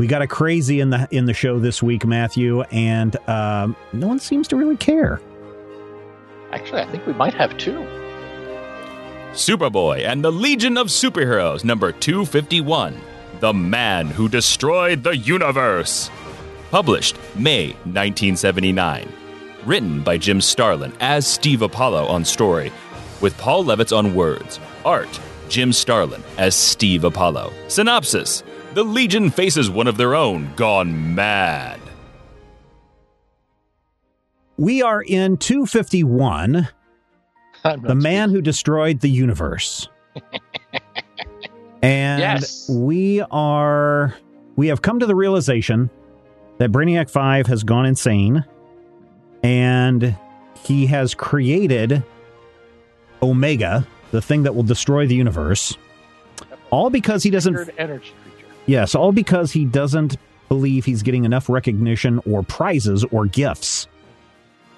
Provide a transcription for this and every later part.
We got a crazy in the in the show this week, Matthew, and um, no one seems to really care. Actually, I think we might have two. Superboy and the Legion of Superheroes, number 251 The Man Who Destroyed the Universe. Published May 1979. Written by Jim Starlin as Steve Apollo on story, with Paul Levitz on words. Art Jim Starlin as Steve Apollo. Synopsis The Legion faces one of their own gone mad. We are in 251 The Man Who Destroyed the Universe. and Yes. we are we have come to the realization that Brainiac 5 has gone insane and he has created Omega, the thing that will destroy the universe. All because he doesn't Weird energy creature. Yes, all because he doesn't believe he's getting enough recognition or prizes or gifts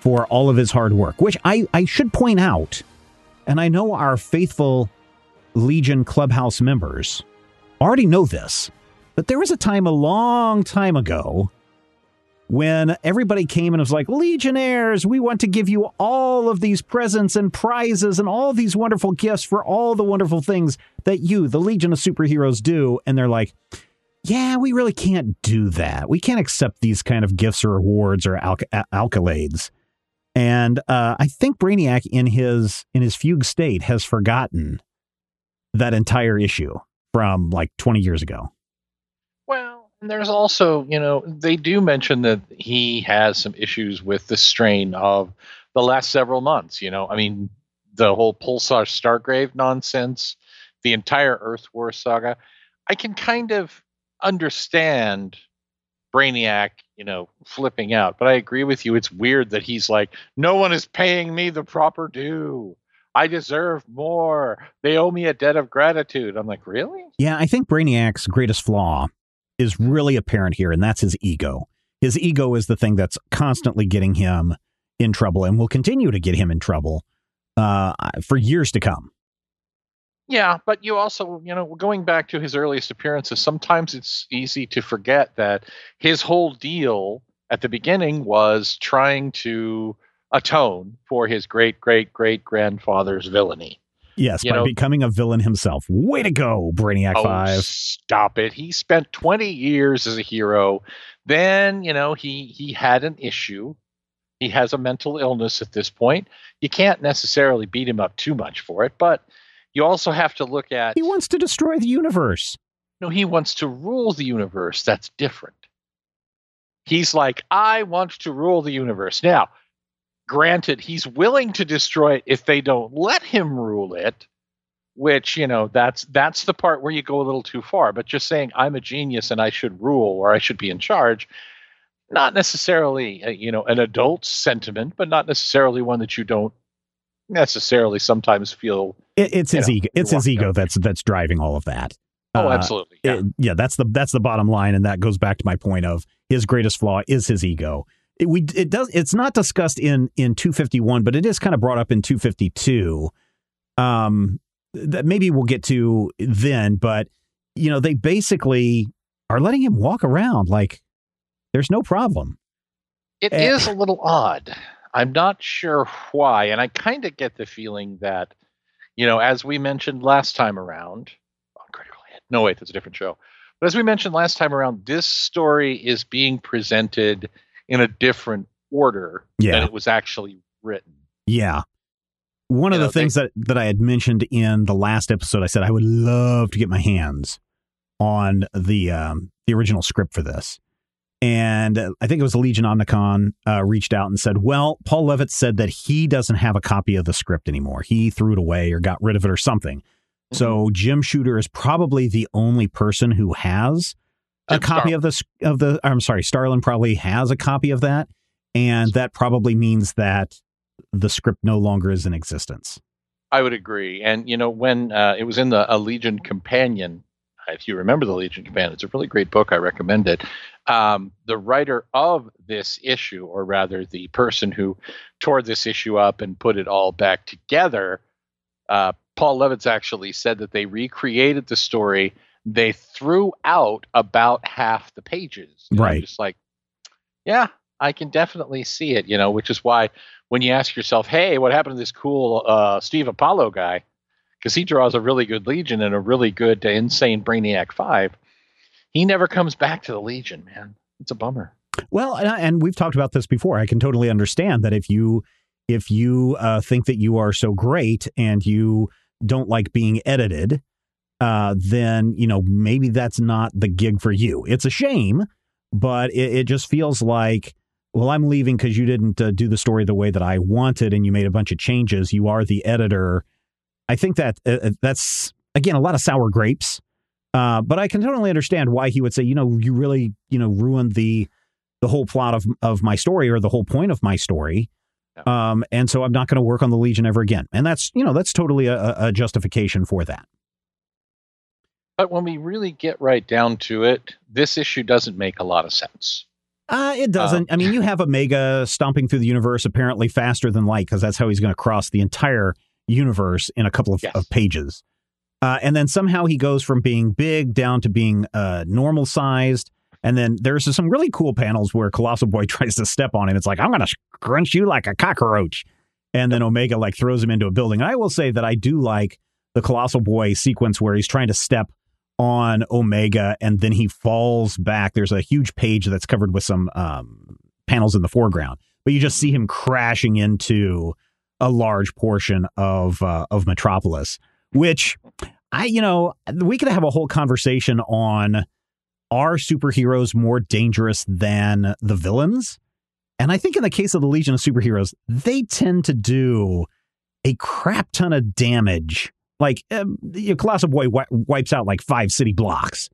for all of his hard work, which I, I should point out, and I know our faithful Legion Clubhouse members already know this, but there was a time a long time ago when everybody came and was like, Legionnaires, we want to give you all of these presents and prizes and all these wonderful gifts for all the wonderful things that you, the Legion of Superheroes, do. And they're like, yeah, we really can't do that. We can't accept these kind of gifts or awards or alc- accolades. And uh, I think Brainiac, in his in his fugue state, has forgotten that entire issue from like 20 years ago. There's also, you know, they do mention that he has some issues with the strain of the last several months. You know, I mean, the whole Pulsar Stargrave nonsense, the entire Earth War saga. I can kind of understand Brainiac, you know, flipping out, but I agree with you. It's weird that he's like, no one is paying me the proper due. I deserve more. They owe me a debt of gratitude. I'm like, really? Yeah, I think Brainiac's greatest flaw is really apparent here, and that's his ego. His ego is the thing that's constantly getting him in trouble and will continue to get him in trouble uh, for years to come. Yeah, but you also, you know, going back to his earliest appearances, sometimes it's easy to forget that his whole deal at the beginning was trying to atone for his great great great grandfather's villainy. Yes, You by know- becoming a villain himself. Way to go, Brainiac Oh, 5. stop it. He spent 20 years as a hero. Then, you know, he he had an issue. He has a mental illness at this point. You can't necessarily beat him up too much for it, but you also have to look at He wants to destroy the universe. No, he wants to rule the universe. That's different. He's like, I want to rule the universe. Now, granted, he's willing to destroy it if they don't let him rule it, which, you know, that's that's the part where you go a little too far. But just saying I'm a genius and I should rule or I should be in charge, not necessarily, uh, you know, an adult sentiment, but not necessarily one that you don't necessarily sometimes feel. It, it's his know, ego. It's his ego to- that's that's driving all of that. Oh, Uh, absolutely. Yeah. it- yeah, that's the that's the bottom line, and that goes back to my point of his greatest flaw is his ego. It, we it does it's not discussed in in 251, but it is kind of brought up in 252. Um, that maybe we'll get to then, but you know they basically are letting him walk around like there's no problem. It Eh. is a little odd. I'm not sure why, and I kind of get the feeling that, you know, as we mentioned last time around on Critical Hit. No, wait, that's a different show. But as we mentioned last time around, this story is being presented in a different order Yeah. than it was actually written. Yeah. One of You the know, they- things that, that I had mentioned in the last episode, I said I would love to get my hands on the um, the original script for this. And uh, I think it was the Legion Omnicom uh, reached out and said, well, Paul Levitz said that he doesn't have a copy of the script anymore. He threw it away or got rid of it or something. So Jim Shooter is probably the only person who has a copy of the of the. I'm sorry, Starlin probably has a copy of that, and that probably means that the script no longer is in existence. I would agree. And you know, when uh, it was in the a Legion Companion, if you remember the Legion Companion, it's a really great book. I recommend it. Um, the writer of this issue, or rather, the person who tore this issue up and put it all back together, uh, Paul Levitz actually said that they recreated the story. They threw out about half the pages. Right. Just like, yeah, I can definitely see it. You know, which is why when you ask yourself, "Hey, what happened to this cool uh, Steve Apollo guy?" Because he draws a really good Legion and a really good uh, insane Brainiac Five, he never comes back to the Legion. Man, it's a bummer. Well, and we've talked about this before. I can totally understand that if you if you uh, think that you are so great and you don't like being edited, uh, then you know maybe that's not the gig for you. It's a shame, but it, it just feels like well, I'm leaving because you didn't uh, do the story the way that I wanted and you made a bunch of changes. You are the editor. I think that uh, uh, that's, again, a lot of sour grapes. Uh, but I can totally understand why he would say, you know, you really, you know, ruined the the whole plot of of my story or the whole point of my story. Um, and so I'm not going to work on the Legion ever again. And that's, you know, that's totally a, a justification for that. But when we really get right down to it, this issue doesn't make a lot of sense. Uh, it doesn't. Um, I mean, you have Omega stomping through the universe apparently faster than light because that's how he's going to cross the entire universe in a couple of, yes. of pages. Uh, and then somehow he goes from being big down to being uh, normal sized. And then there's some really cool panels where Colossal Boy tries to step on him. It's like, I'm going to crunch you like a cockroach. And then Omega like throws him into a building. And I will say that I do like the Colossal Boy sequence where he's trying to step on Omega, and then he falls back. There's a huge page that's covered with some um, panels in the foreground, but you just see him crashing into a large portion of uh, of Metropolis. Which I, you know, we could have a whole conversation on are superheroes more dangerous than the villains? And I think in the case of the Legion of Superheroes, they tend to do a crap ton of damage like, um, Colossal Boy w- wipes out like five city blocks.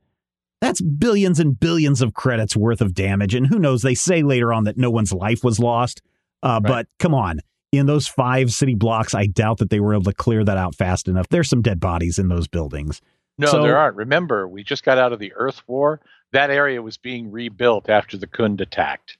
That's billions and billions of credits worth of damage. And who knows? They say later on that no one's life was lost. Uh, right. But come on. In those five city blocks, I doubt that they were able to clear that out fast enough. There's some dead bodies in those buildings. No, so, there aren't. Remember, we just got out of the Earth War. That area was being rebuilt after the Khund attacked.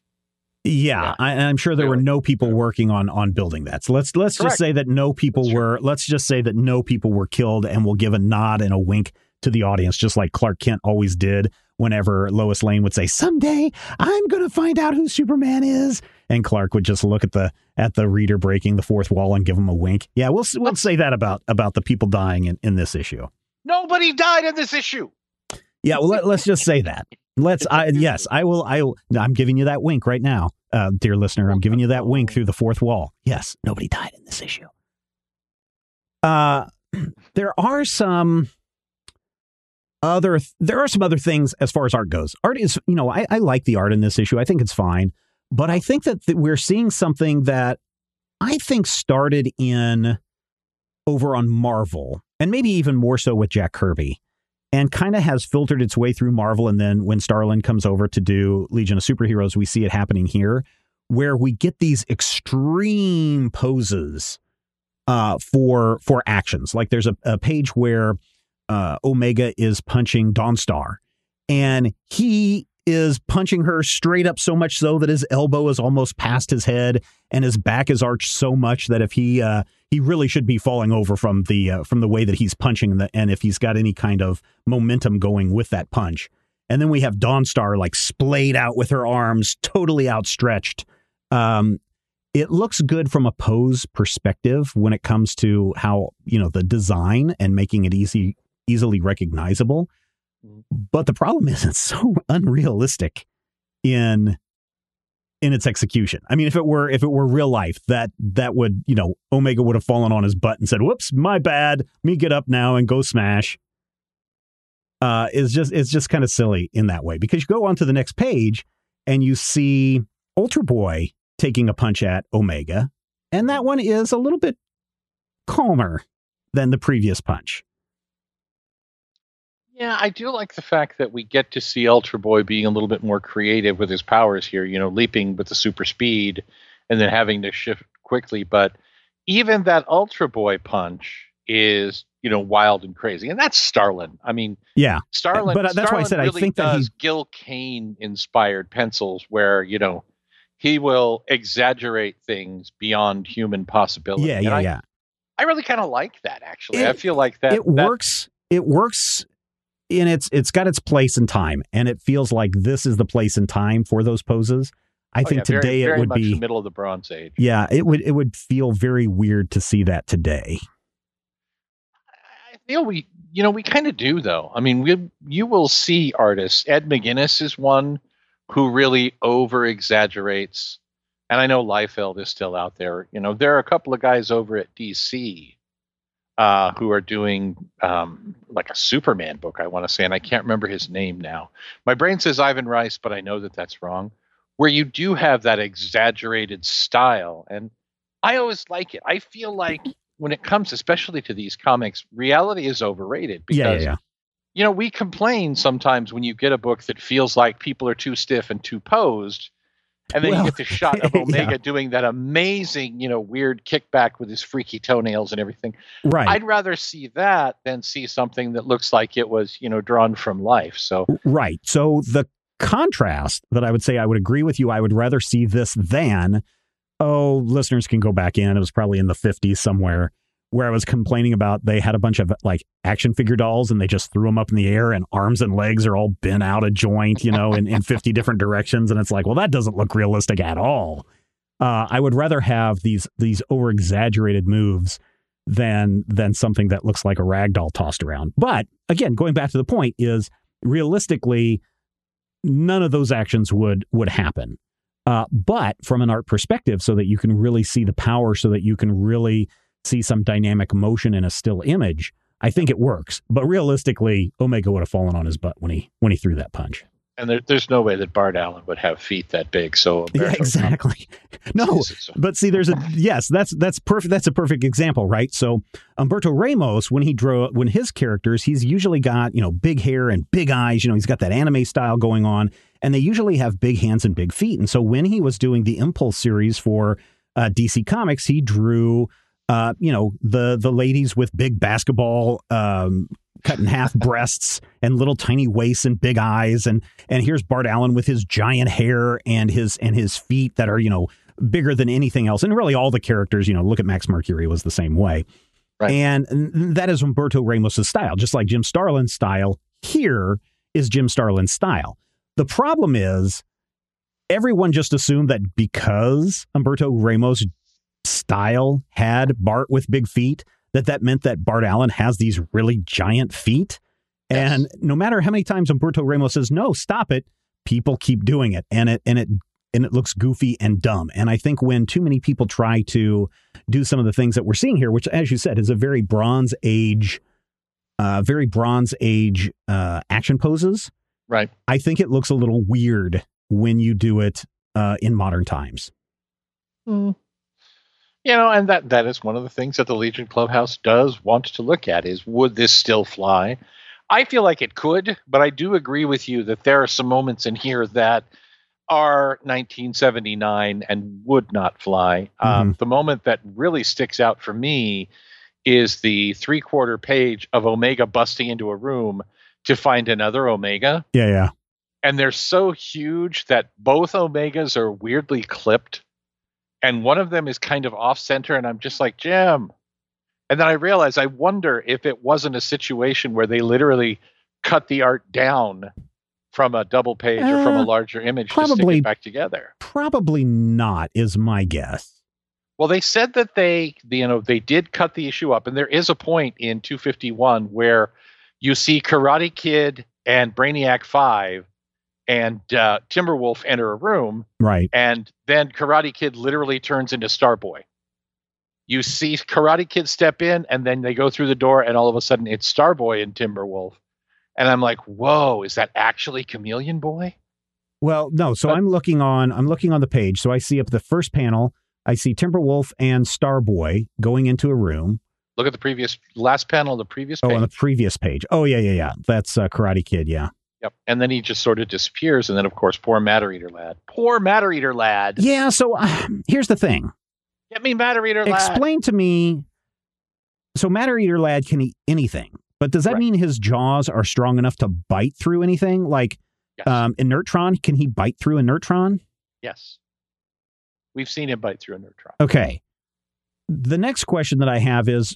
Yeah, yeah. I, am sure there really? were no people working on on building that. So let's let's Correct. just say that no people That's were. True. Let's just say that no people were killed, and we'll give a nod and a wink to the audience, just like Clark Kent always did. Whenever Lois Lane would say, "Someday I'm going to find out who Superman is," and Clark would just look at the at the reader breaking the fourth wall and give him a wink. Yeah, we'll we'll say that about about the people dying in in this issue. Nobody died in this issue. Yeah, well, let, us just say that. Let's. I, yes, I will. I. I'm giving you that wink right now uh, dear listener. I'm giving you that wink through the fourth wall. Yes, nobody died in this issue. Uh, there are some other there are some other things as far as art goes. Art is, you know, I, I like the art in this issue. I think it's fine, but I think that th- we're seeing something that I think started in over on Marvel, and maybe even more so with Jack Kirby and kind of has filtered its way through Marvel. And then when Starlin comes over to do Legion of Superheroes, we see it happening here, where we get these extreme poses uh, for for actions. Like there's a, a page where uh, Omega is punching Dawnstar, and he is punching her straight up so much so that his elbow is almost past his head and his back is arched so much that if he uh, he really should be falling over from the uh, from the way that he's punching the, and if he's got any kind of momentum going with that punch. And then we have Dawnstar like splayed out with her arms totally outstretched. Um, it looks good from a pose perspective when it comes to how you know the design and making it easy easily recognizable but the problem is it's so unrealistic in in its execution. I mean, if it were if it were real life, that that would you know Omega would have fallen on his butt and said, "Whoops, my bad. Me get up now and go smash." Uh, is just it's just kind of silly in that way because you go on to the next page and you see Ultra Boy taking a punch at Omega, and that one is a little bit calmer than the previous punch. Yeah, I do like the fact that we get to see Ultra Boy being a little bit more creative with his powers here, you know, leaping with the super speed and then having to shift quickly. But even that Ultra Boy punch is, you know, wild and crazy. And that's Starlin. I mean, yeah. Starlin, but uh, that's Starlin why I said really I think that does he Gil Kane inspired pencils where, you know, he will exaggerate things beyond human possibility. yeah, And yeah, I, yeah. I really kind of like that actually. I feel like that it that- works it works in its it's got its place and time and it feels like this is the place and time for those poses i oh, think yeah, very- today very it would be the middle of the Bronze Age. yeah it would it would feel very weird to see that today I feel we, you know, we kind of do though. I mean, we you will see artists. Ed McGuinness is one who really over exaggerates, and I know Liefeld is still out there. You know, there are a couple of guys over at DC uh, who are doing um, like a Superman book. I want to say, and I can't remember his name now. My brain says Ivan Rice, but I know that that's wrong. Where you do have that exaggerated style, and I always like it. I feel like when it comes, especially to these comics, reality is overrated because yeah yeah yeah you know we complain sometimes when you get a book that feels like people are too stiff and too posed, and then Well, you get the shot of yeah. Omega doing that amazing, you know, weird kickback with his freaky toenails and everything. right I'd rather see that than see something that looks like it was, you know, drawn from life. So right so the contrast that i would say i would agree with you i would rather see this than oh listeners can go back in it was probably in the 50s somewhere where i was complaining about they had a bunch of like action figure dolls and they just threw them up in the air and arms and legs are all bent out of joint you know in, in 50 different directions. And it's like well that doesn't look realistic at all. Uh, i would rather have these these over exaggerated moves than than something that looks like a rag doll tossed around. But again going back to the point is realistically none of those actions would would happen. Uh, but from an art perspective so that you can really see the power so that you can really see some dynamic motion in a still image i think it works. But realistically omega would have fallen on his butt when he when he threw that punch. And there, there's no way that Bart Allen would have feet that big. So yeah exactly. No but see there's a yes that's that's perfect that's a perfect example right? So umberto ramos when he drew when his characters he's usually got you know big hair and big eyes you know he's got that anime style going on and they usually have big hands and big feet. And so when he was doing the impulse series for uh, dc comics he drew uh, you know the the ladies with big basketball um, cut in half breasts and little tiny waists and big eyes. And and here's Bart Allen with his giant hair and his and his feet that are you know bigger than anything else. And really all the characters you know look at Max Mercury was the same way. Right. and that is Umberto Ramos's style just like Jim Starlin's style. Here is Jim Starlin's style. The problem is everyone just assumed that because Umberto Ramos style had Bart with big feet that that meant that Bart Allen has these really giant feet. Yes. And no matter how many times Umberto Ramos says no, stop it, people keep doing it, and it and it and it looks goofy and dumb. And I think when too many people try to do some of the things that we're seeing here, which, as you said, is a very Bronze Age, uh, very Bronze Age uh, action poses, right. I think it looks a little weird when you do it uh, in modern times. You know, and that that is one of the things that the Legion Clubhouse does want to look at is would this still fly? I feel like it could, but I do agree with you that there are some moments in here that are 1979 and would not fly. Um, the moment that really sticks out for me is the three quarter page of Omega busting into a room to find another Omega. Yeah, yeah. and they're so huge that both omegas are weirdly clipped and one of them is kind of off center and i'm just like jim and then i realize i wonder if it wasn't a situation where they literally cut the art down from a double page or from a Uh, larger image to stick probably- it back together Probably not, is my guess. well they said that they you know they did cut the issue up and there is a point in 251 where you see karate kid and brainiac 5 and uh, timberwolf enter a room Right. and then Karate Kid literally turns into Starboy. You see Karate Kid step in, and then they go through the door, and all of a sudden it's Starboy and Timberwolf. And I'm like, whoa, is that actually Chameleon Boy? Well, no. So But- I'm looking on. I'm looking on the page. So I see up the first panel. I see Timberwolf and Starboy going into a room. Look at the previous last panel the previous Oh, on the previous page. Oh, yeah, yeah, yeah. That's uh, Karate Kid. Yeah. Yep. And then he just sort of disappears. And then, of course, poor Matter Eater Lad. Poor Matter Eater Lad. Yeah. So uh, here's the thing Get me Matter Eater Lad. explain to me. So Matter Eater Lad can eat anything, but does that Right. mean his jaws are strong enough to bite through anything? Like Yes. um, Inertron, can he bite through Inertron? yes. We've seen him bite through Inertron. Okay. The next question that I have is wh-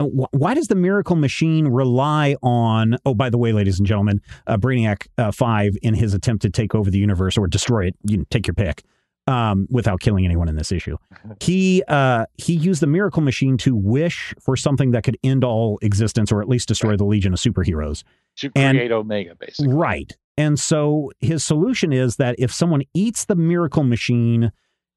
why does the Miracle Machine rely on? Oh, by the way, ladies and gentlemen, uh, Brainiac uh, Five, in his attempt to take over the universe or destroy it, you can take your pick, um, without killing anyone in this issue, he uh, he used the Miracle Machine to wish for something that could end all existence or at least destroy the Legion of Superheroes. To And- create Omega, basically. Right. And so his solution is that if someone eats the miracle machine,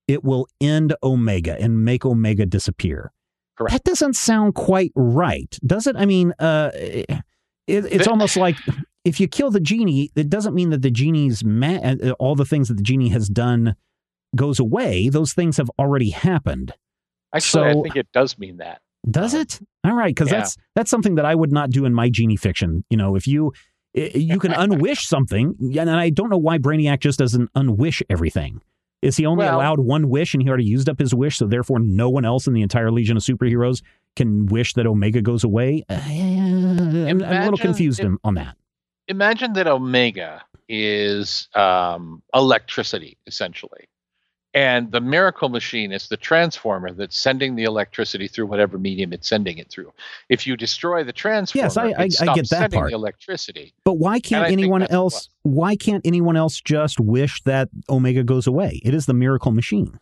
it will end Omega and make Omega disappear. Correct. That doesn't sound quite right, does it? I mean, uh, it, it's almost like if you kill the genie, it doesn't mean that the genie's ma- uh, all the things that the genie has done goes away. Those things have already happened. Actually, So- I think it does mean that. Does Um, it? All right, because yeah. that's that's something that I would not do in my genie fiction. You know, if you you can unwish something, and I don't know why Brainiac just doesn't unwish everything. Is he only Well- allowed one wish, and he already used up his wish, so therefore no one else in the entire Legion of Superheroes can wish that Omega goes away? Uh, I'm, I'm a little confused on that. Imagine that Omega is um, electricity, essentially. And the miracle machine is the transformer that's sending the electricity through whatever medium it's sending it through. If you destroy the transformer, Yes, I- I- I get that sending part. the electricity. But why can't anyone else? Why can't anyone else just wish that Omega goes away? It is the miracle machine.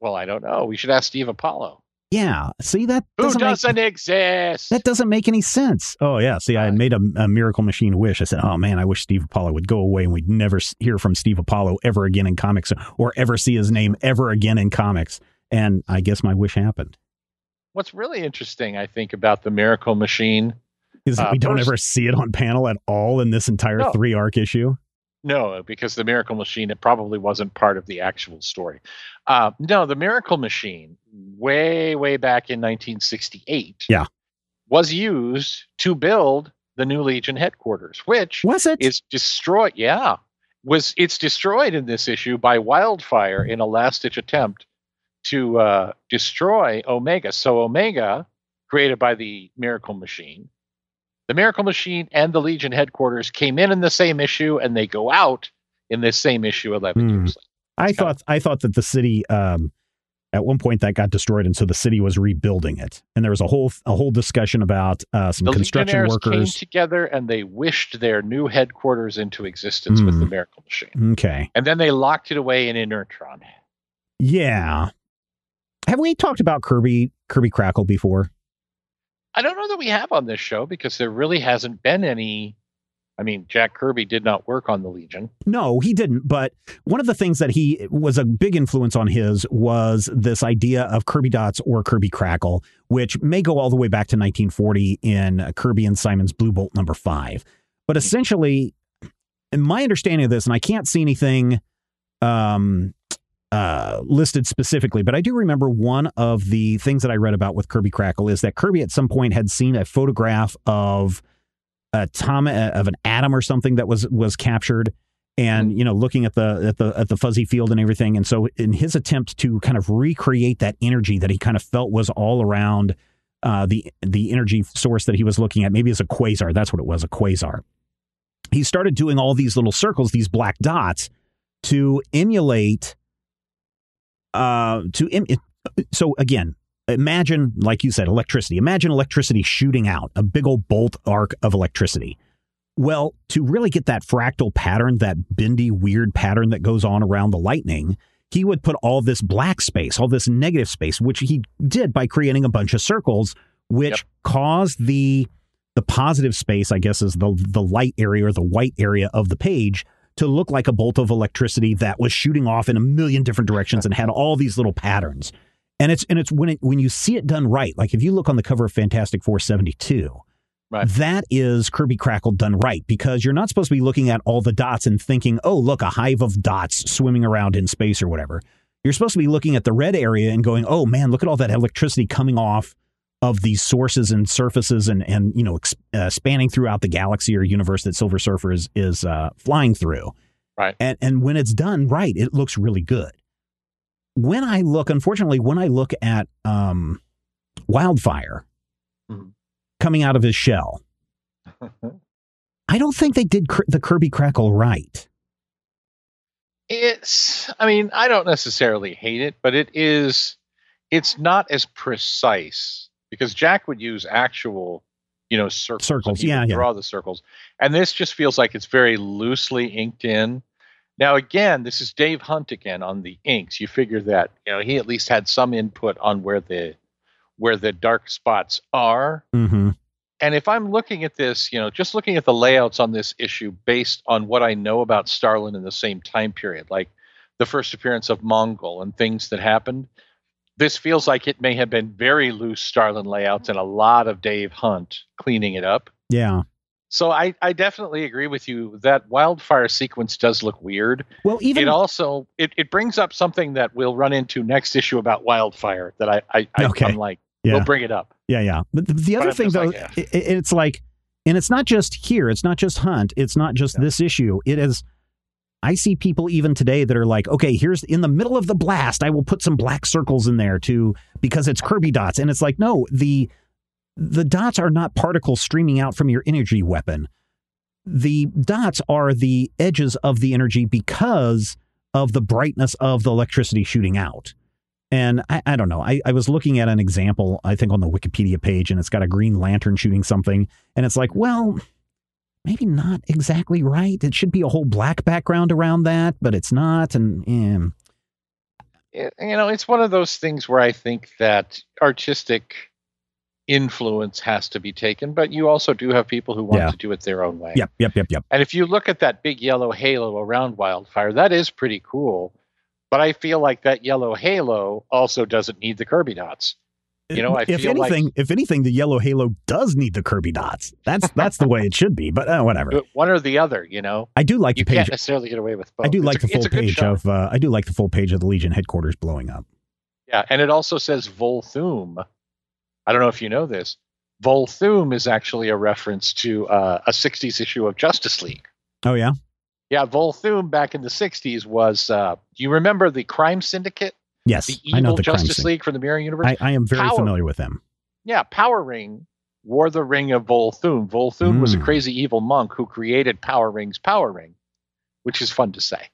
Well, I don't know. We should ask Steve Apollo. Yeah. See that Who doesn't make- doesn't exist? That doesn't make any sense. Oh yeah, see, I made a, a miracle machine wish. I said, "Oh man, I wish Steve Apollo would go away and we'd never hear from Steve Apollo ever again in comics, or ever see his name ever again in comics." And I guess my wish happened. What's really interesting, I think, about the miracle machine Is that Uh, we don't first- ever see it on panel at all in this entire No. three arc issue. No, because the Miracle Machine it probably wasn't part of the actual story. Uh, no, the Miracle Machine, way way back in 1968, Yeah. was used to build the new Legion headquarters, which Was it? is destroyed. Yeah, was it's destroyed in this issue by wildfire in a last ditch attempt to uh, destroy Omega. So Omega, created by the Miracle Machine, the Miracle Machine and the Legion headquarters came in in the same issue, and they go out in this same issue 11 Hmm. years later. I It's thought I thought that the city um, at one point that got destroyed, and so the city was rebuilding it. And there was a whole a whole discussion about uh, some The construction workers came together and they wished their new headquarters into existence with Hmm. the Miracle Machine, Okay, and then they locked it away in Inertron. yeah. Have we talked about Kirby Kirby Crackle before? I don't know that we have on this show because there really hasn't been any. I mean, Jack Kirby did not work on the Legion. No, he didn't. But one of the things that he was a big influence on his was this idea of Kirby Dots or Kirby Crackle, which may go all the way back to 1940 in Kirby and Simon's Blue Bolt number five. But essentially, in my understanding of this, and I can't see anything um, uh, listed specifically, but I do remember one of the things that I read about with Kirby Crackle is that Kirby at some point had seen a photograph of a tom uh, of an atom or something that was was captured and you know looking at the at the at the fuzzy field and everything. And so in his attempt to kind of recreate that energy that he kind of felt was all around uh, the the energy source that he was looking at maybe as a quasar. That's what it was a quasar. He started doing all these little circles these black dots to emulate uh to Im- so again imagine like you said electricity imagine electricity shooting out a big old bolt arc of electricity well, to really get that fractal pattern, that bendy, weird pattern that goes on around the lightning, he would put all this black space, all this negative space, which he did by creating a bunch of circles, which Yep. caused the the positive space, I guess, is the the light area or the white area of the page to look like a bolt of electricity that was shooting off in a million different directions and had all these little patterns. And it's and it's when it when you see it done right, like if you look on the cover of Fantastic Four seventy two, Right. that is Kirby Crackle done right because you're not supposed to be looking at all the dots and thinking, oh, look, a hive of dots swimming around in space or whatever. You're supposed to be looking at the red area and going, oh man, look at all that electricity coming off of these sources and surfaces and and you know ex, uh, spanning throughout the galaxy or universe that Silver Surfer is is uh, flying through. Right. And and when it's done right, it looks really good. When I look, unfortunately, when I look at um, Wildfire Mhm. coming out of his shell, I don't think they did cr- the Kirby Crackle right. It's, I mean, I don't necessarily hate it, but it is, it's not as precise because Jack would use actual, you know, circles. Circles, yeah, yeah. Draw the circles. And this just feels like it's very loosely inked in. Now, again, this is Dave Hunt again on the inks. You figure that, you know, he at least had some input on where the, where the dark spots are Mm-hmm. and if I'm looking at this, you know, just looking at the layouts on this issue based on what I know about Starlin in the same time period, like the first appearance of Mongul and things that happened, this feels like it may have been very loose Starlin layouts and a lot of Dave Hunt cleaning it up. Yeah. So I, I definitely agree with you that wildfire sequence does look weird. Well, even it also it, it brings up something that we'll run into next issue about wildfire that I, I, I Okay. I'm like yeah. we'll bring it up. Yeah, yeah. But the, the other I'm thing, though, like, yeah. i i- it's like, and it's not just here. It's not just Hunt. It's not just Yeah. this issue. It is. I see people even today that are like, okay, here's in the middle of the blast. I will put some black circles in there to because it's Kirby dots, and it's like, no, the the dots are not particles streaming out from your energy weapon. The dots are the edges of the energy because of the brightness of the electricity shooting out. And I, I don't know. I, I was looking at an example, I think, on the Wikipedia page, and it's got a green lantern shooting something. And it's like, well, maybe not exactly right. It should be a whole black background around that, but it's not. And eh, you know, it's one of those things where I think that artistic influence has to be taken, but you also do have people who want Yeah. to do it their own way. yep, yep, yep, yep. And if you look at that big yellow halo around Wildfire, that is pretty cool. But I feel like that yellow halo also doesn't need the Kirby dots. You know, I if feel like- anything, if anything, the yellow halo does need the Kirby dots. That's that's the way it should be. But uh, whatever. One or the other, you know. I do like You the page. can't necessarily get away with both. I do It's like a- the full page shot. of. Uh, I do like the full page of the Legion headquarters blowing up. Yeah, and it also says Volthoom. I don't know if you know this. Volthoom is actually a reference to uh, a 60s issue of Justice League. Oh yeah, Yeah, Volthoom back in the 60s was. Uh, do you remember the Crime Syndicate? Yes, The I know the Justice. League from the Mirror Universe? I, I am very Power- familiar with them. yeah, Power Ring wore the ring of Volthoom. Volthoom was a Mm. crazy evil monk who created Power Ring's Power Ring, which is fun to say.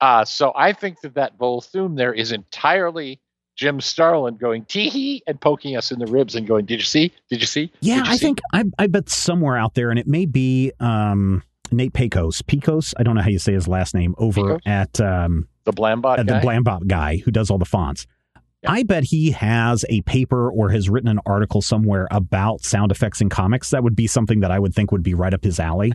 Uh, so I think that that Volthoom there is entirely Jim Starlin going tee hee and poking us in the ribs and going, "Did you see? Did you see?" Yeah, you I see?" think I, I bet somewhere out there, and it may be um, Nate Piekos. Piekos, I don't know how you say his last name. Over Piekos? at um, the Blambot at the guy. Blambot guy who does all the fonts. Yeah. I bet he has a paper or has written an article somewhere about sound effects in comics. That would be something that I would think would be right up his alley.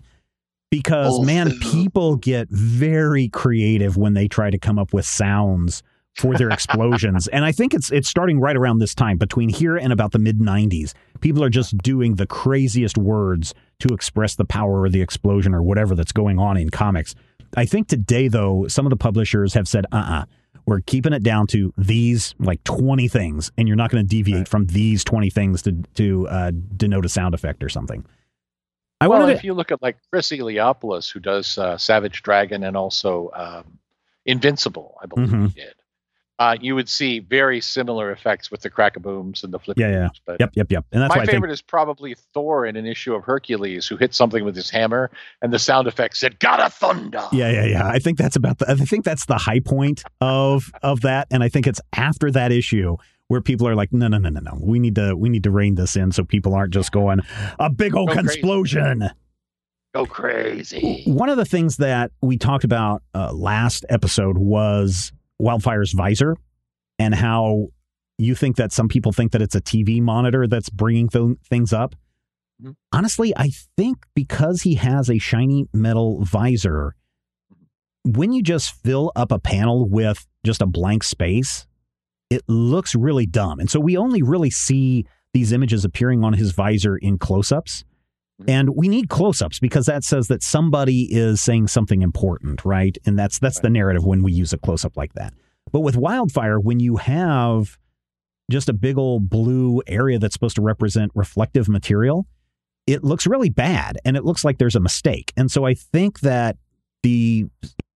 Because Oh, man, people get very creative when they try to come up with sounds for their explosions. and I think it's it's starting right around this time between here and about the mid 90s. People are just doing the craziest words to express the power of the explosion or whatever that's going on in comics. I think today though, some of the publishers have said, "Uh-uh, we're keeping it down to these like 20 things and you're not going to deviate Right. from these 20 things to to uh, denote a sound effect or something." I well, if to, you look at like Chris Eliopoulos, who does uh, Savage Dragon and also um, Invincible, I believe Mhm. he did. Uh, you would see very similar effects with the crack-a-booms and the flip Yeah, yeah. But Yep, yep, yep. And that's my why I think favorite is probably Thor in an issue of Hercules, who hit something with his hammer, and the sound effect said "Gotta thunder." Yeah, yeah, yeah. I think that's about the. I think that's the high point of of that, and I think it's after that issue where people are like, no, no, no, no, no. We need to we need to rein this in so people aren't just going a big old explosion. Go crazy. One of the things that we talked about uh, last episode was Wildfire's visor and how you think that some people think that it's a TV monitor that's bringing th- things up. Mhm. Honestly, I think because he has a shiny metal visor, when you just fill up a panel with just a blank space, it looks really dumb. And so we only really see these images appearing on his visor in close ups. Mm-hmm. And we need close-ups because that says that somebody is saying something important, right? And that's that's the narrative when we use a close-up like that. But with wildfire, when you have just a big old blue area that's supposed to represent reflective material, it looks really bad and it looks like there's a mistake. And so I think that the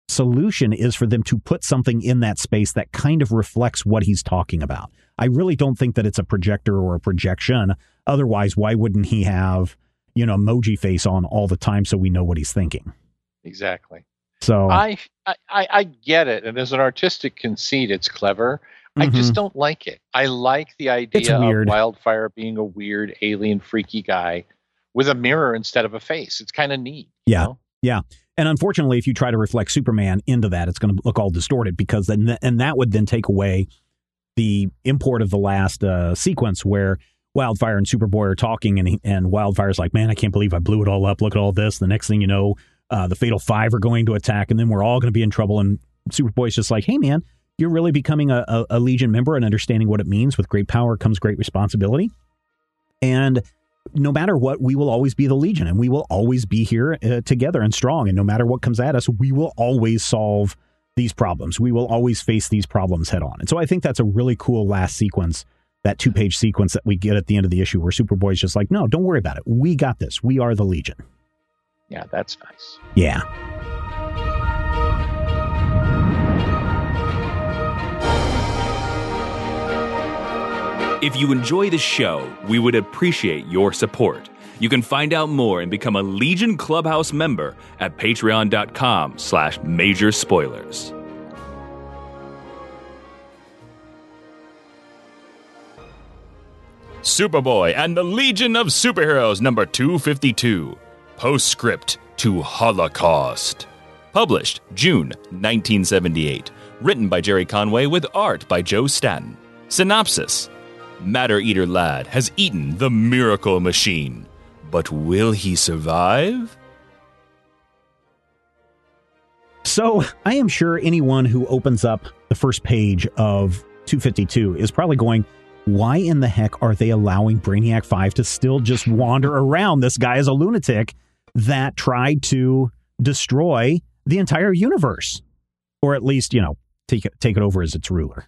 solution is for them to put something in that space that kind of reflects what he's talking about. I really don't think that it's a projector or a projection. Otherwise, why wouldn't he have, you know, emoji face on all the time so we know what he's thinking? Exactly. So I, I I get it, and as an artistic conceit, it's clever. I just Mhm. don't like it. I like the idea of. Wildfire being a weird alien freaky guy with a mirror instead of a face. It's kind of neat. you Yeah. know? And unfortunately, if you try to reflect Superman into that, it's going to look all distorted because then, and that would then take away the import of the last uh, sequence where Wildfire and Superboy are talking, and he, and Wildfire's like, "Man, I can't believe I blew it all up. Look at all this." The next thing you know, uh, the Fatal Five are going to attack, and then we're all going to be in trouble. And Superboy's just like, "Hey, man, you're really becoming a, a, a Legion member and understanding what it means. With great power comes great responsibility." And no matter what, we will always be the Legion and we will always be here uh, together and strong. And no matter what comes at us, we will always solve these problems. We will always face these problems head on. And so I think that's a really cool last sequence, that two page sequence that we get at the end of the issue where Superboy's just like, no, don't worry about it. We got this. We are the Legion. Yeah, that's nice. Yeah. If you enjoy the show, we would appreciate your support. You can find out more and become a Legion Clubhouse member at patreon.com slash major spoilers. Superboy and the Legion of Superheroes number 252. Postscript to Holocaust. Published June 1978. Written by Gerry Conway with art by Joe Staton. Synopsis Matter Eater Lad has eaten the Miracle Machine. But will he survive? So I am sure anyone who opens up the first page of 252 is probably going, why in the heck are they allowing Brainiac 5 to still just wander around? This guy is a lunatic that tried to destroy the entire universe. Or at least, you know, take it take it over as its ruler.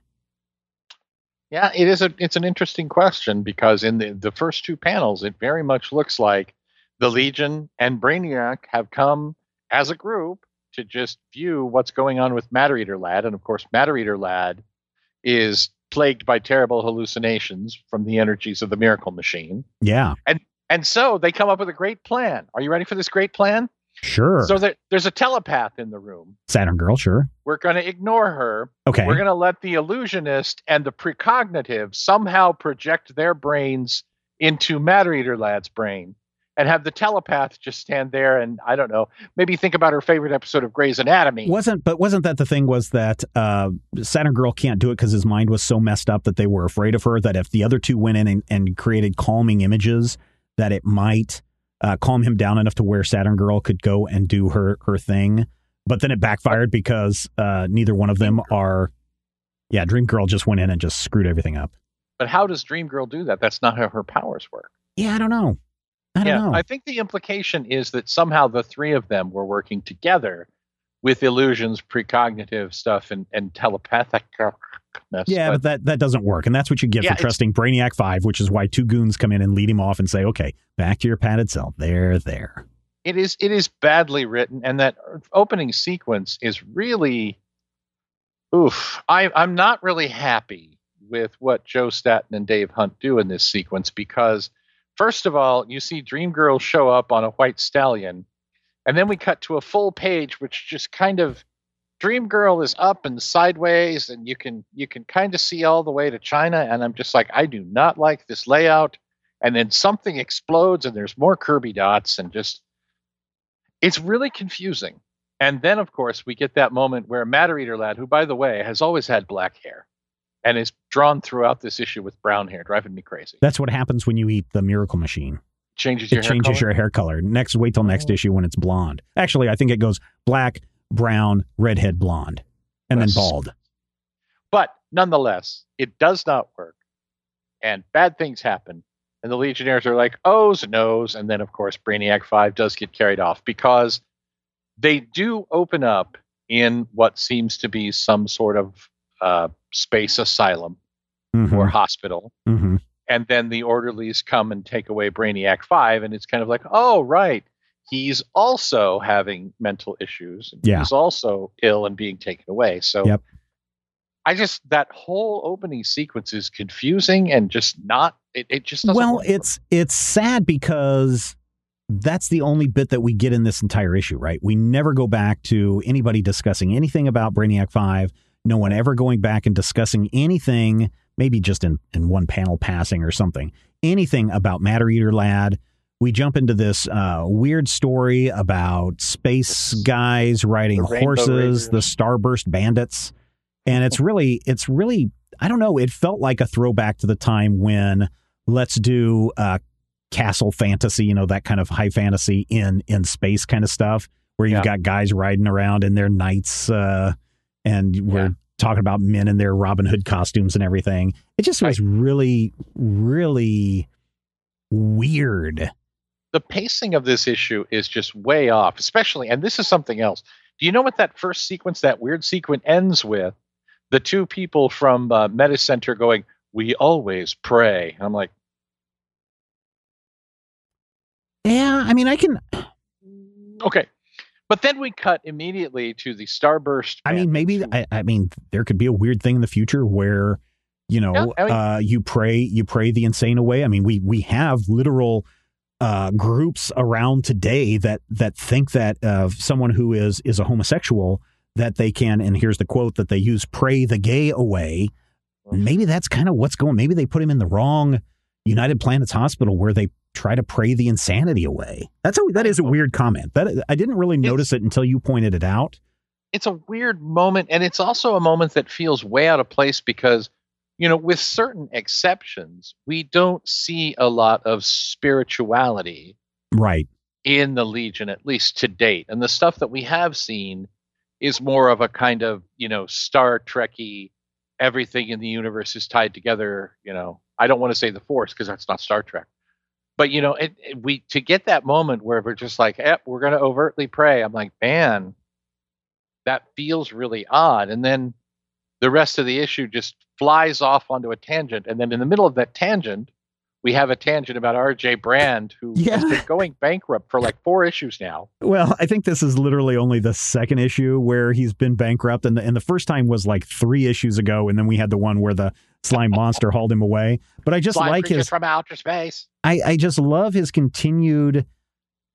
Yeah, it is a it's an interesting question because in the, the first two panels, it very much looks like the Legion and Brainiac have come as a group to just view what's going on with Matter Eater Lad. And of course, Matter Eater Lad is plagued by terrible hallucinations from the energies of the miracle machine. Yeah, And and so they come up with a great plan. Are you ready for this great plan? sure. So there, there's a telepath in the room. Saturn Girl, sure. We're going to ignore her. Okay. We're going to let the illusionist and the precognitive somehow project their brains into Matter Eater Lad's brain and have the telepath just stand there and, I don't know, maybe think about her favorite episode of Grey's Anatomy. Wasn't but wasn't that the thing was that uh Saturn Girl can't do it because his mind was so messed up that they were afraid of her that if the other two went in and, and created calming images that it might uh, calm him down enough to where Saturn Girl could go and do her her thing. But then it backfired because uh neither one of them are yeah, Dream Girl just went in and just screwed everything up. But how does Dream Girl do that? That's not how her powers work. Yeah, I don't know. I don't yeah, know. I think the implication is that somehow the three of them were working together with illusions, precognitive stuff, and, and telepathic. yeah, but that, that doesn't work. And that's what you get Yeah, for trusting Brainiac 5, which is why two goons come in and lead him off and say, okay, back to your padded cell. There, there. it is it is badly written and that opening sequence is really oof I, i'm not really happy with what joe staton and dave hunt do in this sequence because first of all you see dream girl show up on a white stallion and then we cut to a full page which just kind of dream girl is up and sideways and you can you can kind of see all the way to china and i'm just like i do not like this layout and then something explodes and there's more kirby dots and just it's really confusing. And then, of course, we get that moment where Matter Eater Lad, who, by the way, has always had black hair and is drawn throughout this issue with brown hair, driving me crazy. That's what happens when you eat the Miracle Machine. Changes your It hair changes color. your hair color. Next, wait till next Oh. issue when it's blonde. Actually, I think it goes black, brown, redhead, blonde, and then bald. But nonetheless, it does not work. And bad things happen. And the Legionnaires are like, ohs, no's. And then, of course, Brainiac 5 does get carried off because they do open up in what seems to be some sort of uh, space asylum. Mhm. or hospital. Mhm. And then the orderlies come and take away Brainiac 5. And it's kind of like, oh, right. He's also having mental issues. Yeah. He's also ill and being taken away. So Yep. I just, that whole opening sequence is confusing and just not, it, it just doesn't Well, it's it's sad because that's the only bit that we get in this entire issue, right? We never go back to anybody discussing anything about Brainiac 5. No one ever going back and discussing anything, maybe just in, in one panel passing or something, anything about Matter Eater Lad. We jump into this uh, weird story about space guys riding The horses, the Starburst bandits. And it's really, it's really, I don't know, it felt like a throwback to the time when let's do uh, castle fantasy, you know, that kind of high fantasy in in space kind of stuff, where you've Yeah. got guys riding around in their knights, uh, and we're Yeah. talking about men in their Robin Hood costumes and everything. It just was really, really weird. the pacing of this issue is just way off, especially, and this is something else. Do you know what that first sequence, that weird sequence, ends with? The two people from uh, Meta Center going, "We always pray." I'm like, Yeah, I mean, I can. okay, but then we cut immediately to the Starburst. I mean, maybe I, I mean, there could be a weird thing in the future where, you know, Yeah, I mean- uh, you pray, you pray the insane away. I mean, we we have literal uh, groups around today that that think that uh, someone who is is a homosexual that they can, and here's the quote that they use: "Pray the gay away." Maybe that's kind of what's going. Maybe they put him in the wrong United Planets Hospital where they try to pray the insanity away. That's a that is a weird comment. That I didn't really notice it until you pointed it out. it's a weird moment and it's also a moment that feels way out of place because you know with certain exceptions we don't see a lot of spirituality Right. in the legion at least to date and the stuff that we have seen is more of a kind of you know star trekky everything in the universe is tied together you know i don't want to say the force because that's not star trek but you know it, it- we to get that moment where we're just like eh, we're going to overtly pray i'm like man that feels really odd. And then the rest of the issue just flies off onto a tangent and then in the middle of that tangent we have a tangent about rj Brande who has been going bankrupt for like four issues now Well, I think this is literally only the second issue where he's been bankrupt, and the, and the first time was like three issues ago, and then we had the one where the slime monster hauled him away. But I just Slime like his, from outer space I, I just love his continued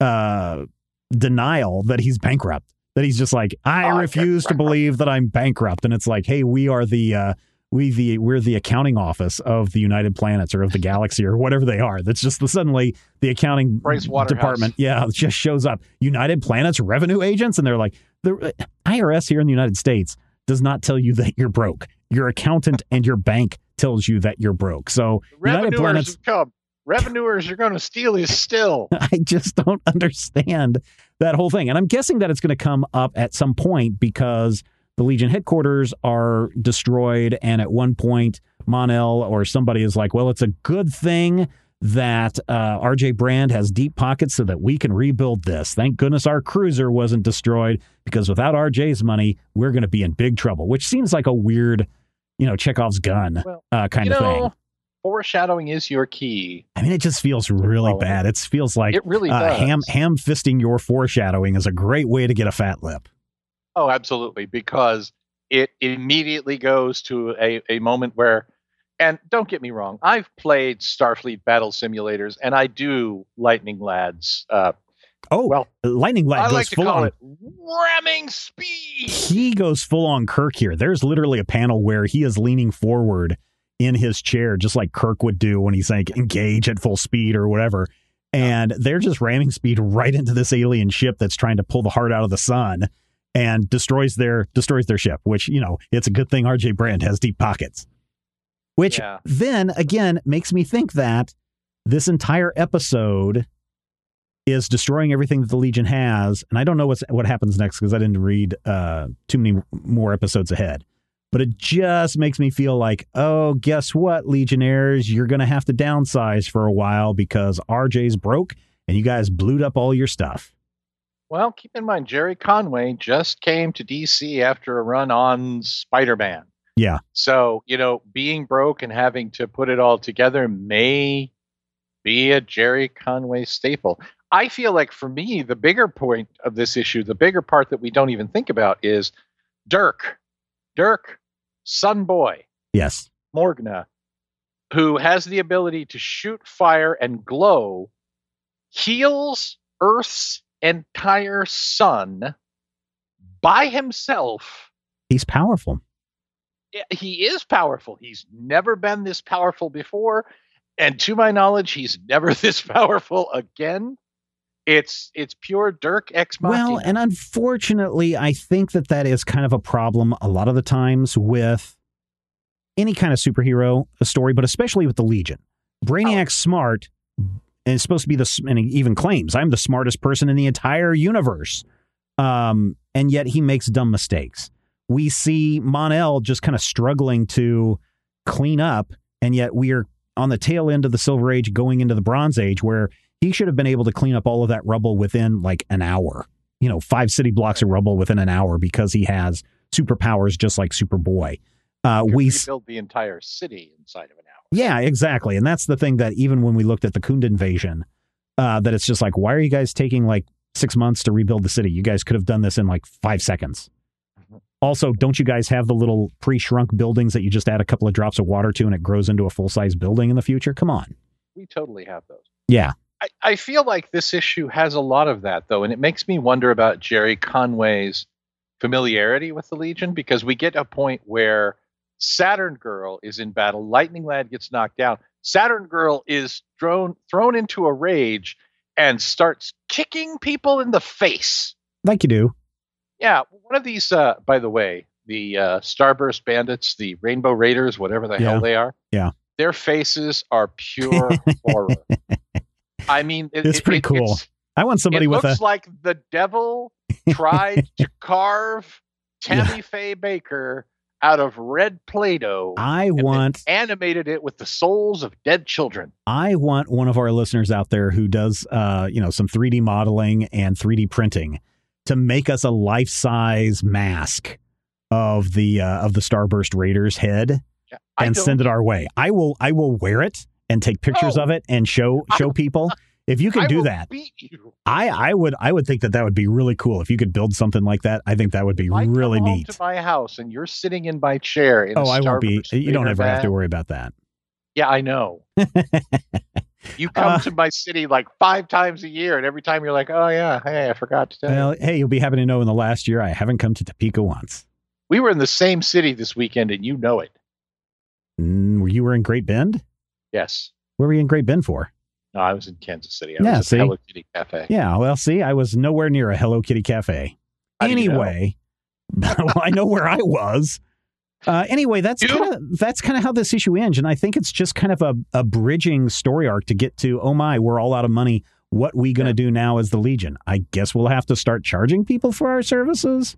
uh, denial that he's bankrupt. That he's just like, I Oh, refuse to believe that I'm bankrupt, and it's like, hey, we are the. Uh, we the we're the accounting office of the United Planets or of the galaxy or whatever they are. That's just the, suddenly the accounting department, yeah, it just shows up. United Planets revenue agents, and they're like the uh, IRS here in the United States does not tell you that you're broke. Your accountant and your bank tells you that you're broke. So United Planets come revenuers are going to steal his still I just don't understand that whole thing. And I'm guessing that it's going to come up at some point because the Legion headquarters are destroyed. And at one point, Mon-El or somebody is like, well, it's a good thing that uh, RJ Brande has deep pockets so that we can rebuild this. Thank goodness our cruiser wasn't destroyed because without RJ's money, we're going to be in big trouble, which seems like a weird, you know, Chekhov's gun Well, uh, kind of know thing. foreshadowing is your key I mean, it just feels really bad. It feels like it really uh, ham ham fisting your foreshadowing is a great way to get a fat lip. Oh absolutely because it immediately goes to a, a moment where and don't get me wrong i've played starfleet battle simulators and i do lightning lads uh, Oh, well Lightning Lad i goes like full call on. it ramming speed He goes full on Kirk here. There's literally a panel where he is leaning forward in his chair, just like Kirk would do when he's like engage at full speed or whatever. And they're just ramming speed right into this alien ship that's trying to pull the heart out of the sun and destroys their destroys their ship. Which you know, it's a good thing R.J. Brande has deep pockets. Which Yeah. then again makes me think that this entire episode is destroying everything that the Legion has, and I don't know what's what happens next because I didn't read uh, too many more episodes ahead. But it just makes me feel like, oh, guess what, Legionnaires, you're going to have to downsize for a while because RJ's broke and you guys blew up all your stuff. Well, keep in mind, Gerry Conway just came to DC after a run on Spider Man. Yeah. So, you know, being broke and having to put it all together may be a Gerry Conway staple. I feel like for me, the bigger point of this issue, the bigger part that we don't even think about is Dirk. Dirk, Sun Boy, Yes. Morgna, who has the ability to shoot fire and glow, heals Earth's entire sun by himself. He's powerful. He is powerful. He's never been this powerful before, and to my knowledge, he's never this powerful again. It's it's pure Dirk Ex Machina. Well, and unfortunately, I think that that is kind of a problem a lot of the times with any kind of superhero story, but especially with the Legion. Brainiac's oh. smart and is supposed to be the, and he even claims, I'm the smartest person in the entire universe. Um, and yet he makes dumb mistakes. We see Mon-El just kind of struggling to clean up, and yet we are on the tail end of the Silver Age going into the Bronze Age where he should have been able to clean up all of that rubble within like an hour. You know, five city blocks of rubble within an hour because he has superpowers just like Superboy. Uh, we rebuild the entire city inside of an hour. Yeah, exactly. And that's the thing that even when we looked at the Khund invasion, uh, that it's just like, why are you guys taking like six months to rebuild the city? You guys could have done this in like five seconds. Mhm. Also, don't you guys have the little pre shrunk buildings that you just add a couple of drops of water to and it grows into a full size building in the future? Come on. We totally have those. Yeah. I, I feel like this issue has a lot of that though, and it makes me wonder about Gerry Conway's familiarity with the Legion because we get a point where Saturn Girl is in battle, Lightning Lad gets knocked down. Saturn Girl is thrown thrown into a rage and starts kicking people in the face. Like you do. Yeah, one of these uh by the way, the uh Starburst Bandits, the Rainbow Raiders, whatever the Yeah. hell they are. Yeah. Their faces are pure horror. I mean, it- It's it- pretty it- cool. it's- I want somebody it with a. looks like the devil tried to carve Tammy Faye Bakker out of red Play-Doh I want animated it with the souls of dead children. I want one of our listeners out there who does uh, you know, some 3D modeling and 3D printing to make us a life-size mask of the uh, of the Starburst Raiders head Yeah, and send it our way. I will I will wear it and take pictures Oh. of it and show show people. If you can I do that, you. I I would I would think that that would be really cool. If you could build something like that, I think that would be If I come really neat. to my house and you're sitting in my chair. In Oh, I won't be. You don't ever have to worry about that. Yeah, I know. You come Uh, to my city like five times a year, and every time you're like, "Oh yeah, hey, I forgot to tell you." Well, hey, you'll be happy to know in the last year I haven't come to Topeka once. We were in the same city this weekend, and you know it. Mm, were you were in Great Bend? Yes. Where were you in Great Bend for? No, I was in Kansas City. I Yeah, was see? at Hello Kitty Cafe. Yeah, well, see, I was nowhere near a Hello Kitty cafe. How you know? Anyway, well, I know where I was. Uh, anyway, that's kind of that's kind of how this issue ends, and I think it's just kind of a, a bridging story arc to get to. Oh my, we're all out of money. What we gonna Yeah. do now as the Legion? I guess we'll have to start charging people for our services.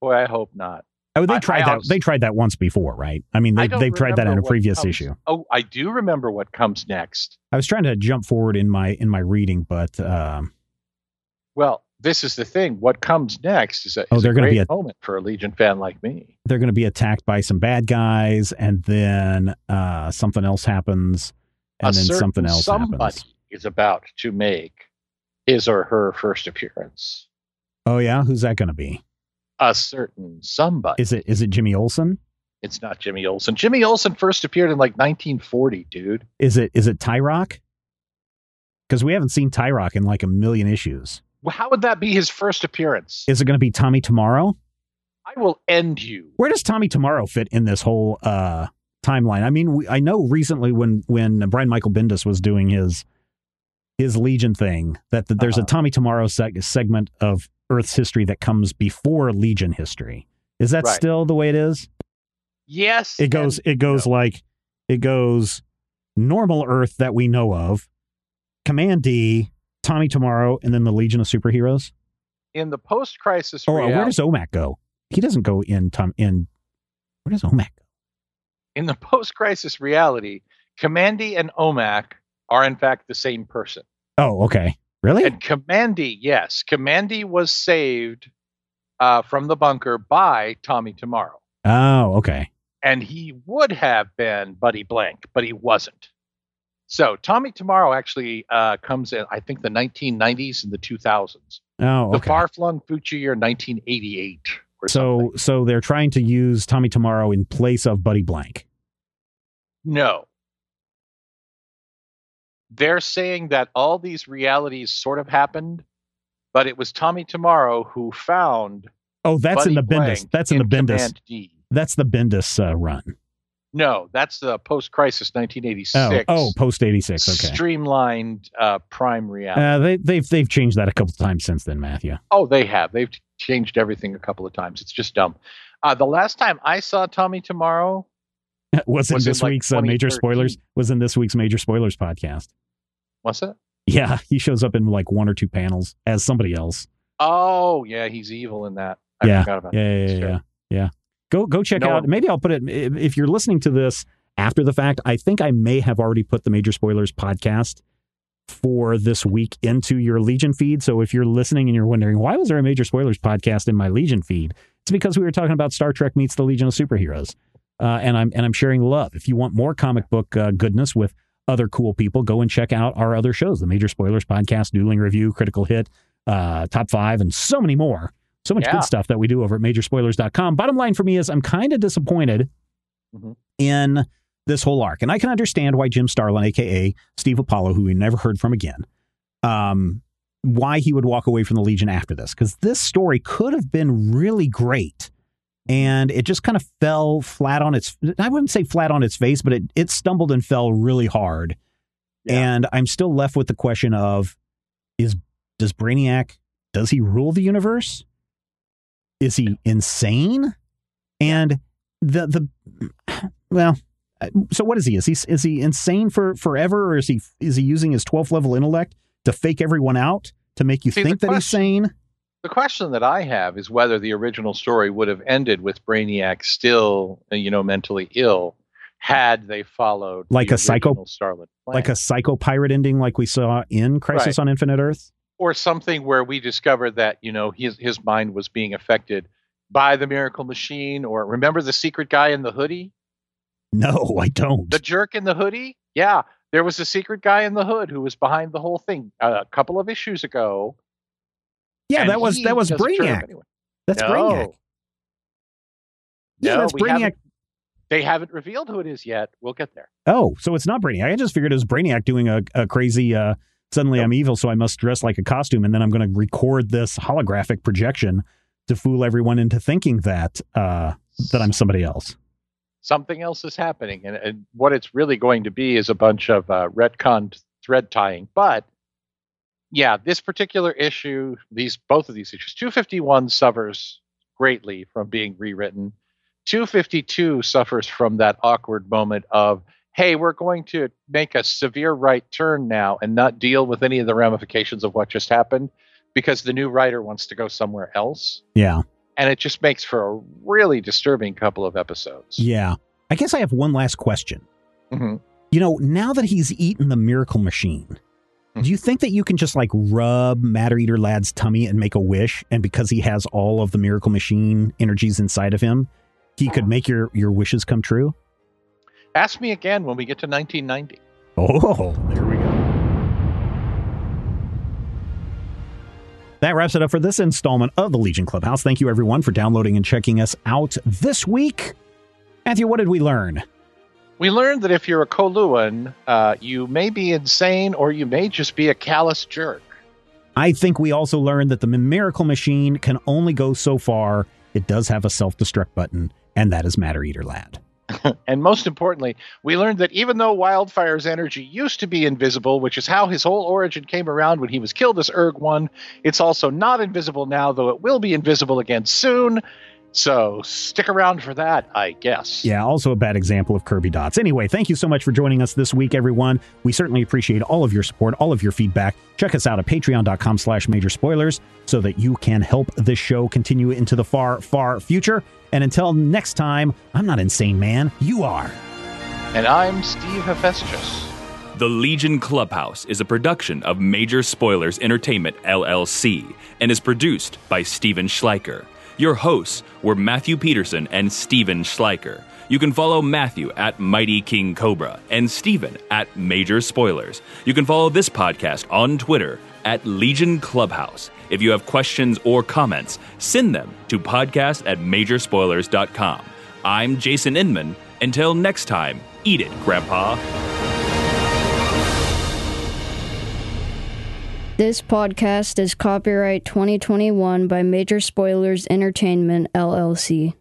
Boy, I hope not. Oh, they tried I that. honestly- they tried that once before, right? I mean, they they've tried that in a previous comes- issue. Oh, I do remember what comes next. I was trying to jump forward in my in my reading, but um, Well, this is the thing. What comes next is a, Oh, is they're a great be a- moment for a Legion fan like me. they're going to be attacked by some bad guys, and then uh, something else happens, and a then something else somebody happens. is about to make his or her first appearance. Oh yeah, who's that going to be? A certain somebody. Is it is it Jimmy Olsen? It's not Jimmy Olsen. Jimmy Olsen first appeared in like 1940, dude. Is it is it Tyroc? Because we haven't seen Tyroc in like a million issues. Well, How would that be his first appearance? Is it going to be Tommy Tomorrow? I will end you. Where does Tommy Tomorrow fit in this whole uh, timeline? I mean, we, I know recently when when Brian Michael Bendis was doing his his Legion thing that, that there's a Uh-huh. Tommy Tomorrow seg- segment of Earth's history that comes before Legion history. Is that Right. still the way it is? Yes. It goes it goes no. like it goes normal Earth that we know of, Kamandi, Tommy Tomorrow, and then the Legion of Superheroes. in the post-crisis Or uh, where does Omac go? He doesn't go in Tom in where does Omac go? in the post-crisis reality, Kamandi and Omac are in fact the same person. Oh, okay. Really? And Kamandi, yes, Kamandi was saved uh, from the bunker by Tommy Tomorrow. Oh, okay. And he would have been Buddy Blank, but he wasn't. So Tommy Tomorrow actually uh, comes in, I think, the 1990s and the 2000s. Oh, okay. The far flung future year 1988 or so, something. so they're trying to use Tommy Tomorrow in place of Buddy Blank. No. They're saying that all these realities sort of happened, but it was Tommy Tomorrow who found Oh, that's in Buddy the Bendis. That's in the Bendis. That's the Bendis uh, run. No, that's the post-crisis Oh, 1986. oh, post eighty six. Okay. Streamlined uh, prime reality. Uh, they, they've they've changed that a couple of times since then, Matthew. oh, they have. They've changed everything a couple of times. It's just dumb. Uh, the last time I saw Tommy Tomorrow, was in Was this like week's uh, major spoilers. Was in this week's major spoilers podcast. what's it? Yeah, he shows up in like one or two panels as somebody else. Oh, yeah, he's evil in that. I Yeah. forgot about Yeah, yeah, that. yeah, Sure. yeah, yeah. Go go check No out. Maybe I'll put it if you're listening to this after the fact. I think I may have already put the major spoilers podcast for this week into your Legion feed. So if you're listening and you're wondering why was there a major spoilers podcast in my Legion feed, it's because we were talking about Star Trek meets the Legion of Superheroes, uh, and I'm and I'm sharing love. If you want more comic book uh, goodness with other cool people, go and check out our other shows: the Major Spoilers podcast, Dueling Review, Critical Hit, uh, Top Five, and so many more. So much Yeah. good stuff that we do over at majorspoilers.com. Bottom line for me is I'm kind of disappointed Mhm. in this whole arc. And I can understand why Jim Starlin, aka Steve Apollo, who we never heard from again, um, why he would walk away from the Legion after this. Because this story could have been really great. And it just kind of fell flat on its I wouldn't say flat on its face, but it, it stumbled and fell really hard. Yeah. And I'm still left with the question of is does Brainiac does he rule the universe? Is he insane? And the the well, so what is he? Is he is he insane for forever, or is he is he using his 12th level intellect to fake everyone out to make you See, think that he's sane? The question that I have is whether the original story would have ended with Brainiac still, uh, you know, mentally ill, had they followed Like the a psycho- Starlin plan. Like a psycho pirate ending, like we saw in Crisis on Infinite Earth. or something where we discovered that you know his his mind was being affected by the miracle machine. Or remember the secret guy in the hoodie, No, I don't. the jerk in the hoodie? Yeah, there was a secret guy in the hood who was behind the whole thing uh, a couple of issues ago. Yeah, and that was that was doesn't turn him Brainiac. anyway. That's No. Brainiac. Yeah, No, that's Brainiac. haven't- They haven't revealed who it is yet. We'll get there. Oh, so it's not Brainiac. I just figured it was Brainiac doing a, a crazy. Uh, suddenly, Nope. I'm evil, so I must dress like a costume, and then I'm going to record this holographic projection to fool everyone into thinking that uh, that I'm somebody else. something else is happening, and, and what it's really going to be is a bunch of uh, retcon thread tying. But yeah, this particular issue, these both of these issues, 251 suffers greatly from being rewritten. 252 suffers from that awkward moment of, hey, we're going to make a severe right turn now and not deal with any of the ramifications of what just happened because the new writer wants to go somewhere else. Yeah, And it just makes for a really disturbing couple of episodes. yeah. I guess I have one last question. Mhm. You know, now that he's eaten the miracle machine. Do you think that you can just like rub Matter Eater Lad's tummy and make a wish? And because he has all of the miracle machine energies inside of him, he could make your your wishes come true? Ask me again when we get to 1990. Oh, there we go. That wraps it up for this installment of the Legion Clubhouse. Thank you, everyone, for downloading and checking us out this week. Matthew, what did we learn? We learned that if you're a Coluan, uh, you may be insane or you may just be a callous jerk. I think we also learned that the Miracle Machine can only go so far. It does have a self destruct button, and that is Matter Eater Lad. And most importantly, we learned that even though Wildfire's energy used to be invisible, which is how his whole origin came around when he was killed as Erg 1, it's also not invisible now, though it will be invisible again soon. So stick around for that, I guess. Yeah, also a bad example of Kirby Dots. Anyway, thank you so much for joining us this week, everyone. We certainly appreciate all of your support, all of your feedback. Check us out at patreon.com slash major spoilers so that you can help this show continue into the far, far future. And until next time, I'm not insane, man. You are. And I'm Steve Hephaestus. The Legion Clubhouse is a production of Major Spoilers Entertainment LLC and is produced by Steven Schleicher. Your hosts were Matthew Peterson and Steven Schleicher. You can follow Matthew at Mighty King Cobra and Steven at Major Spoilers. You can follow this podcast on Twitter at Legion Clubhouse. If you have questions or comments, send them to podcast at majorspoilers.com. I'm Jason Inman. Until next time, eat it, Grandpa. This podcast is copyright 2021 by Major Spoilers Entertainment, LLC.